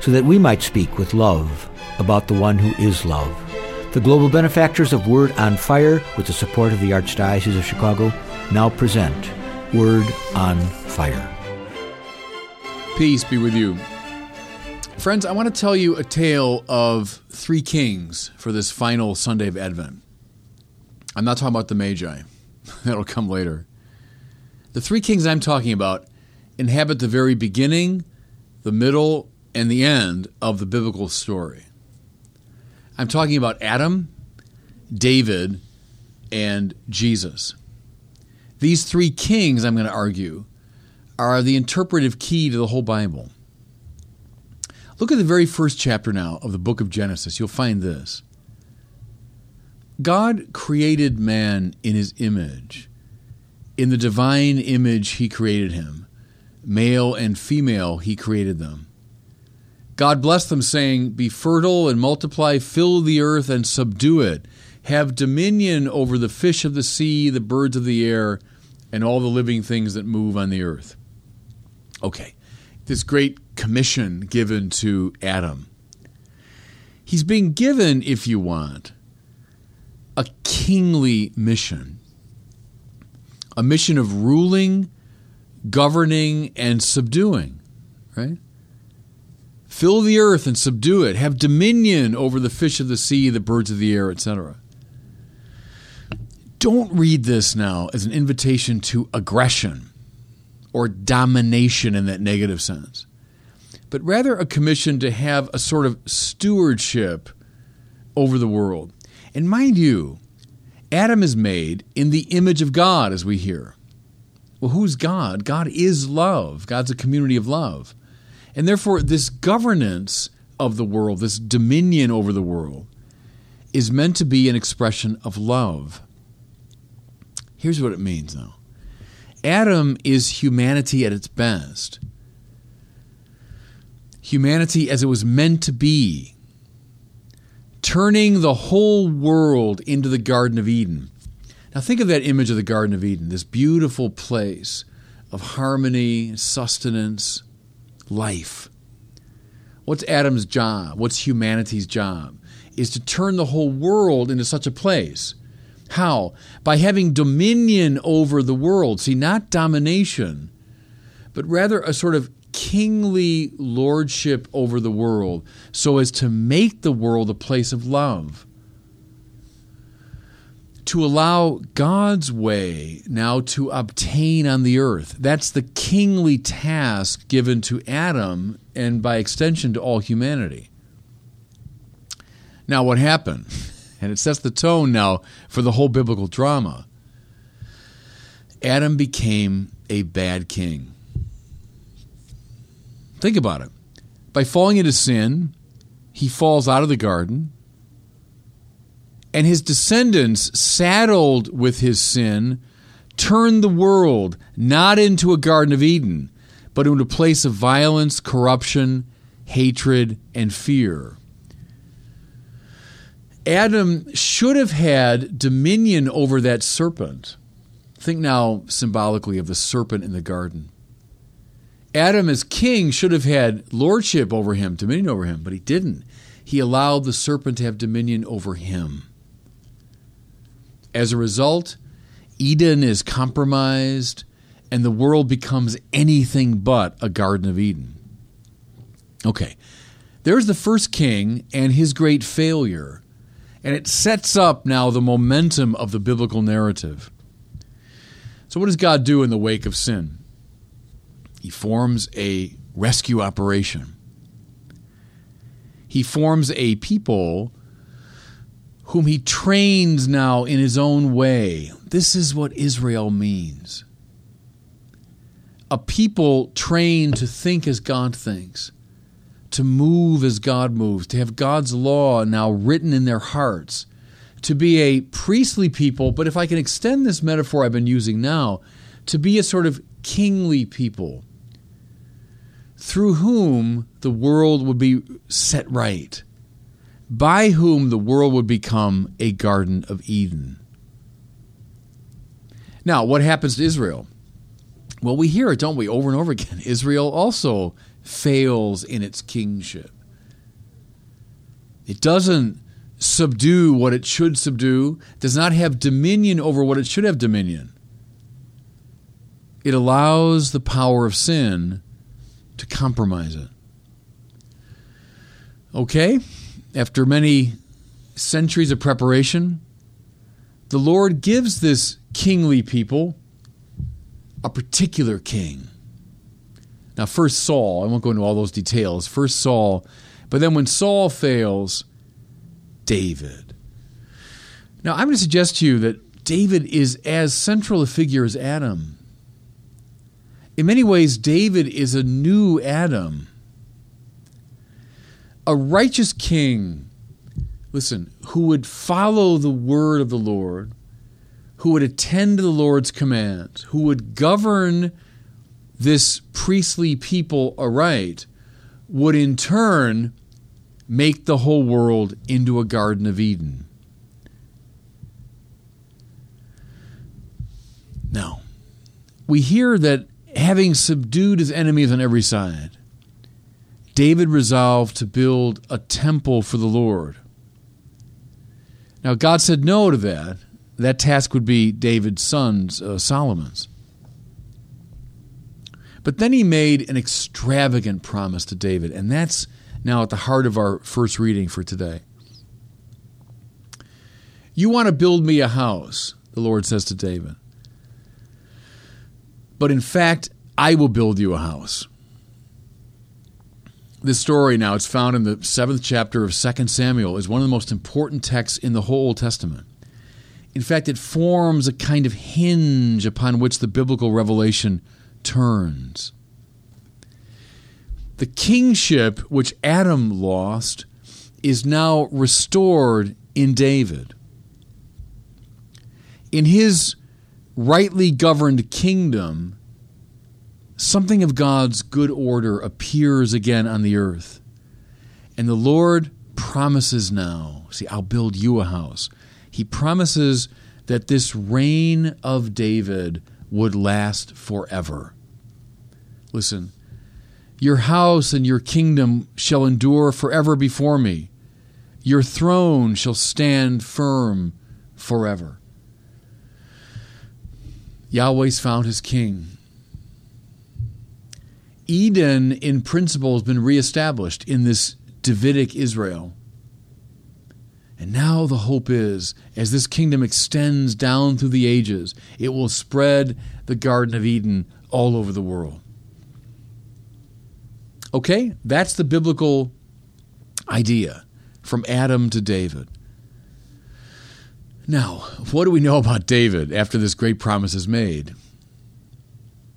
so that we might speak with love about the one who is love. The global benefactors of Word on Fire, with the support of the Archdiocese of Chicago, now present Word on Fire. Peace be with you. Friends, I want to tell you a tale of three kings for this final Sunday of Advent. I'm not talking about the Magi, that'll come later. The three kings I'm talking about inhabit the very beginning, the middle, and the end of the biblical story. I'm talking about Adam, David, and Jesus. These three kings, I'm going to argue, are the interpretive key to the whole Bible. Look at the very first chapter now of the book of Genesis. You'll find this God created man in his image. In the divine image, he created him. Male and female, he created them. God blessed them, saying, Be fertile and multiply, fill the earth and subdue it. Have dominion over the fish of the sea, the birds of the air, and all the living things that move on the earth. Okay, this great commission given to Adam. He's being given, if you want, a kingly mission, a mission of ruling, governing, and subduing, right? Fill the earth and subdue it. Have dominion over the fish of the sea, the birds of the air, etc. Don't read this now as an invitation to aggression or domination in that negative sense, but rather a commission to have a sort of stewardship over the world. And mind you, Adam is made in the image of God, as we hear. Well, who's God? God is love. God's a community of love. And therefore, this governance of the world, this dominion over the world, is meant to be an expression of love. Here's what it means, though Adam is humanity at its best. Humanity as it was meant to be, turning the whole world into the Garden of Eden. Now, think of that image of the Garden of Eden, this beautiful place of harmony, sustenance, life. What's Adam's job? What's humanity's job? Is to turn the whole world into such a place. How? By having dominion over the world. See, not domination, but rather a sort of kingly lordship over the world so as to make the world a place of love to allow God's way now to obtain on the earth. That's the kingly task given to Adam and by extension to all humanity. Now, what happened? And it sets the tone now for the whole biblical drama. Adam became a bad king. Think about it. By falling into sin, he falls out of the garden and his descendants, saddled with his sin, turned the world not into a Garden of Eden, but into a place of violence, corruption, hatred, and fear. Adam should have had dominion over that serpent. Think now symbolically of the serpent in the garden. Adam, as king, should have had lordship over him, dominion over him, but he didn't. He allowed the serpent to have dominion over him. As a result, Eden is compromised and the world becomes anything but a Garden of Eden. Okay, there's the first king and his great failure, and it sets up now the momentum of the biblical narrative. So, what does God do in the wake of sin? He forms a rescue operation. He forms a people whom he trains now in his own way. This is what Israel means. A people trained to think as God thinks, to move as God moves, to have God's law now written in their hearts, to be a priestly people, but if I can extend this metaphor I've been using now, to be a sort of kingly people through whom the world would be set right, by whom the world would become a Garden of Eden. Now, what happens to Israel? Well, we hear it, don't we, over and over again. Israel also fails in its kingship. It doesn't subdue what it should subdue, does not have dominion over what it should have dominion. It allows the power of sin to compromise it. Okay, after many centuries of preparation, the Lord gives this kingly people a particular king. Now, first Saul, I won't go into all those details. First Saul, but then when Saul fails, David. Now, I'm going to suggest to you that David is as central a figure as Adam. In many ways, David is a new Adam. A righteous king, listen, who would follow the word of the Lord, who would attend to the Lord's commands, who would govern this priestly people aright, would in turn make the whole world into a Garden of Eden. Now, we hear that having subdued his enemies on every side, David resolved to build a temple for the Lord. Now, God said no to that. That task would be David's son's, uh, Solomon's. But then he made an extravagant promise to David, and that's now at the heart of our first reading for today. You want to build me a house, the Lord says to David. But in fact, I will build you a house. This story now, it's found in the seventh chapter of 2 Samuel, is one of the most important texts in the whole Old Testament. In fact, it forms a kind of hinge upon which the biblical revelation turns. The kingship which Adam lost is now restored in David. In his rightly governed kingdom, something of God's good order appears again on the earth. And the Lord promises now see, I'll build you a house. He promises that this reign of David would last forever. Listen, your house and your kingdom shall endure forever before me. Your throne shall stand firm forever. Yahweh's found his king. Eden, in principle, has been reestablished in this Davidic Israel. And now the hope is, as this kingdom extends down through the ages, it will spread the Garden of Eden all over the world. Okay, that's the biblical idea from Adam to David. Now, what do we know about David after this great promise is made?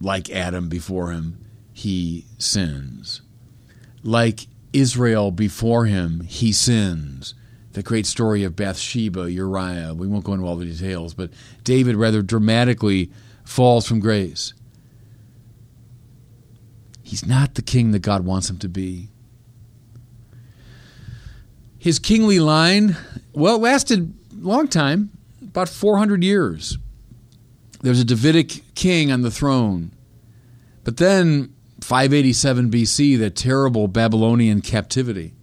Like Adam before him, he sins. Like Israel before him, he sins. The great story of Bathsheba, Uriah, we won't go into all the details, but David rather dramatically falls from grace. He's not the king that God wants him to be. His kingly line, well, lasted a long time, about 400 years. There's a Davidic king on the throne. But then, 587 BC, the terrible Babylonian captivity.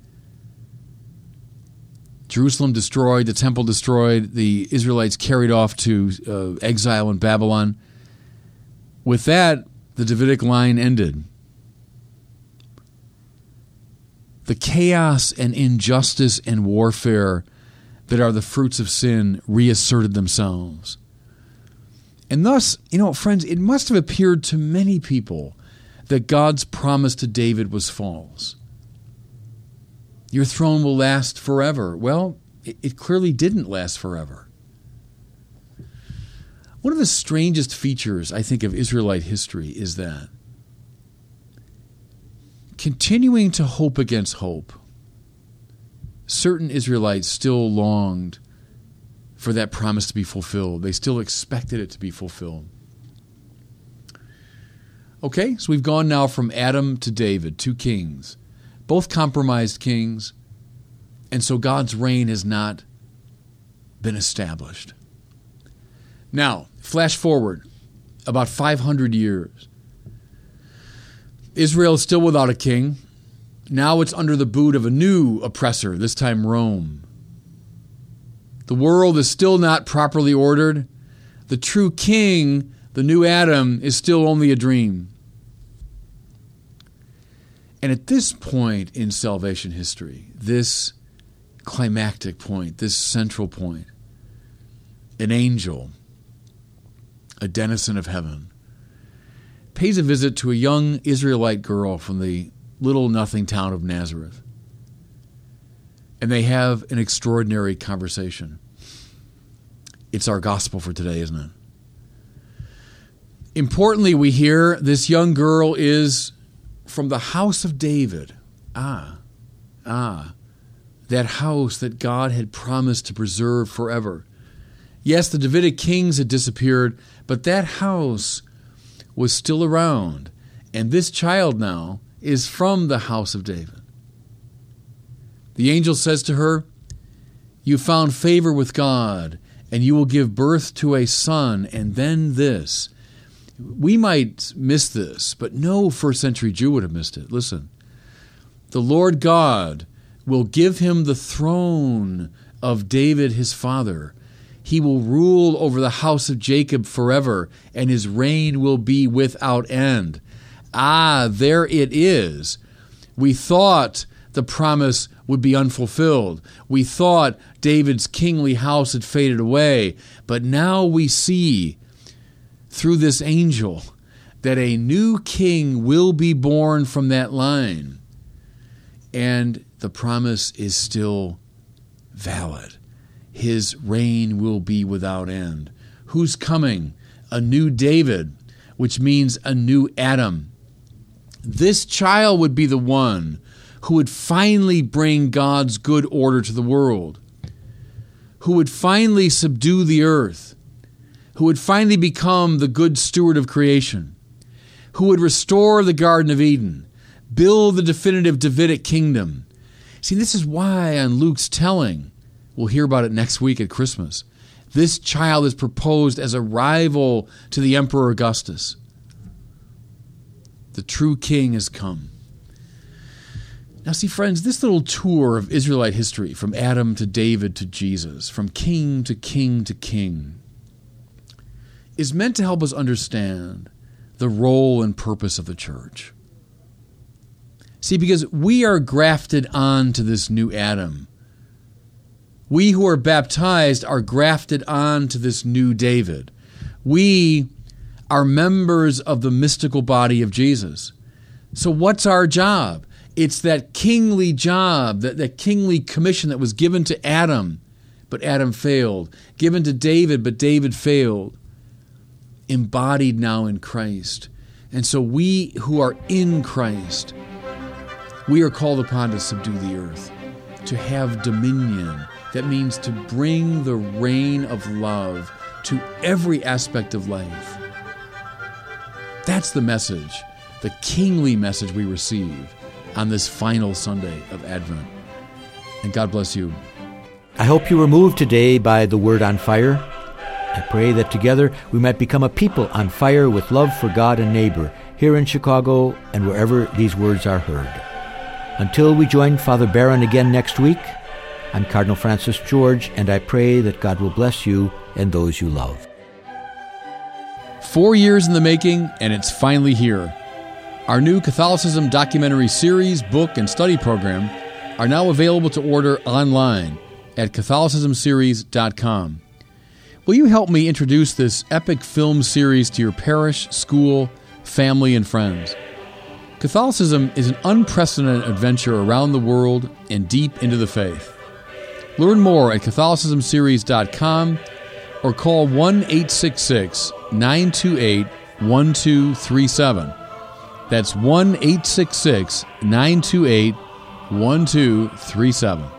Jerusalem destroyed, the temple destroyed, the Israelites carried off to uh, exile in Babylon. With that, the Davidic line ended the chaos and injustice and warfare that are the fruits of sin reasserted themselves. And thus, you know, friends, it must have appeared to many people that God's promise to David was false. Your throne will last forever. Well, it, clearly didn't last forever. One of the strangest features, I think, of Israelite history is that continuing to hope against hope, certain Israelites still longed for that promise to be fulfilled. They still expected it to be fulfilled. Okay, so we've gone now from Adam to David, two kings, both compromised kings, and so God's reign has not been established. Now, flash forward about 500 years. Israel is still without a king. Now it's under the boot of a new oppressor, this time Rome. The world is still not properly ordered. The true king, the new Adam, is still only a dream. And at this point in salvation history, this climactic point, this central point, an angel, a denizen of heaven, pays a visit to a young Israelite girl from the little nothing town of Nazareth. And they have an extraordinary conversation. It's our gospel for today, isn't it? Importantly, we hear this young girl is from the house of David. Ah, ah, that house that God had promised to preserve forever. Yes, the Davidic kings had disappeared, but that house was still around, and this child now is from the house of David. The angel says to her, You found favor with God, and you will give birth to a son, and then this. We might miss this, but no first century Jew would have missed it. Listen. The Lord God will give him the throne of David his father he will rule over the house of Jacob forever, and his reign will be without end. Ah, there it is. We thought the promise would be unfulfilled. We thought David's kingly house had faded away. But now we see through this angel that a new king will be born from that line. And the promise is still valid his reign will be without end. Who's coming? A new David, which means a new Adam. This child would be the one who would finally bring God's good order to the world, who would finally subdue the earth, who would finally become the good steward of creation, who would restore the Garden of Eden, build the definitive Davidic kingdom. See, this is why on Luke's telling, We'll hear about it next week at Christmas. This child is proposed as a rival to the Emperor Augustus. The true king has come. Now, see, friends, this little tour of Israelite history from Adam to David to Jesus, from king to king to king, is meant to help us understand the role and purpose of the church. See, because we are grafted on to this new Adam we who are baptized are grafted on to this new David. We are members of the mystical body of Jesus. So, what's our job? It's that kingly job, that, that kingly commission that was given to Adam, but Adam failed, given to David, but David failed, embodied now in Christ. And so, we who are in Christ, we are called upon to subdue the earth, to have dominion that means to bring the reign of love to every aspect of life. That's the message, the kingly message we receive on this final Sunday of Advent. And God bless you. I hope you were moved today by the word on fire. I pray that together we might become a people on fire with love for God and neighbor here in Chicago and wherever these words are heard. Until we join Father Barron again next week, I'm Cardinal Francis George, and I pray that God will bless you and those you love. Four years in the making, and it's finally here. Our new Catholicism documentary series, book, and study program are now available to order online at CatholicismSeries.com. Will you help me introduce this epic film series to your parish, school, family, and friends? Catholicism is an unprecedented adventure around the world and deep into the faith. Learn more at CatholicismSeries.com or call 1 866 928 1237. That's 1 866 928 1237.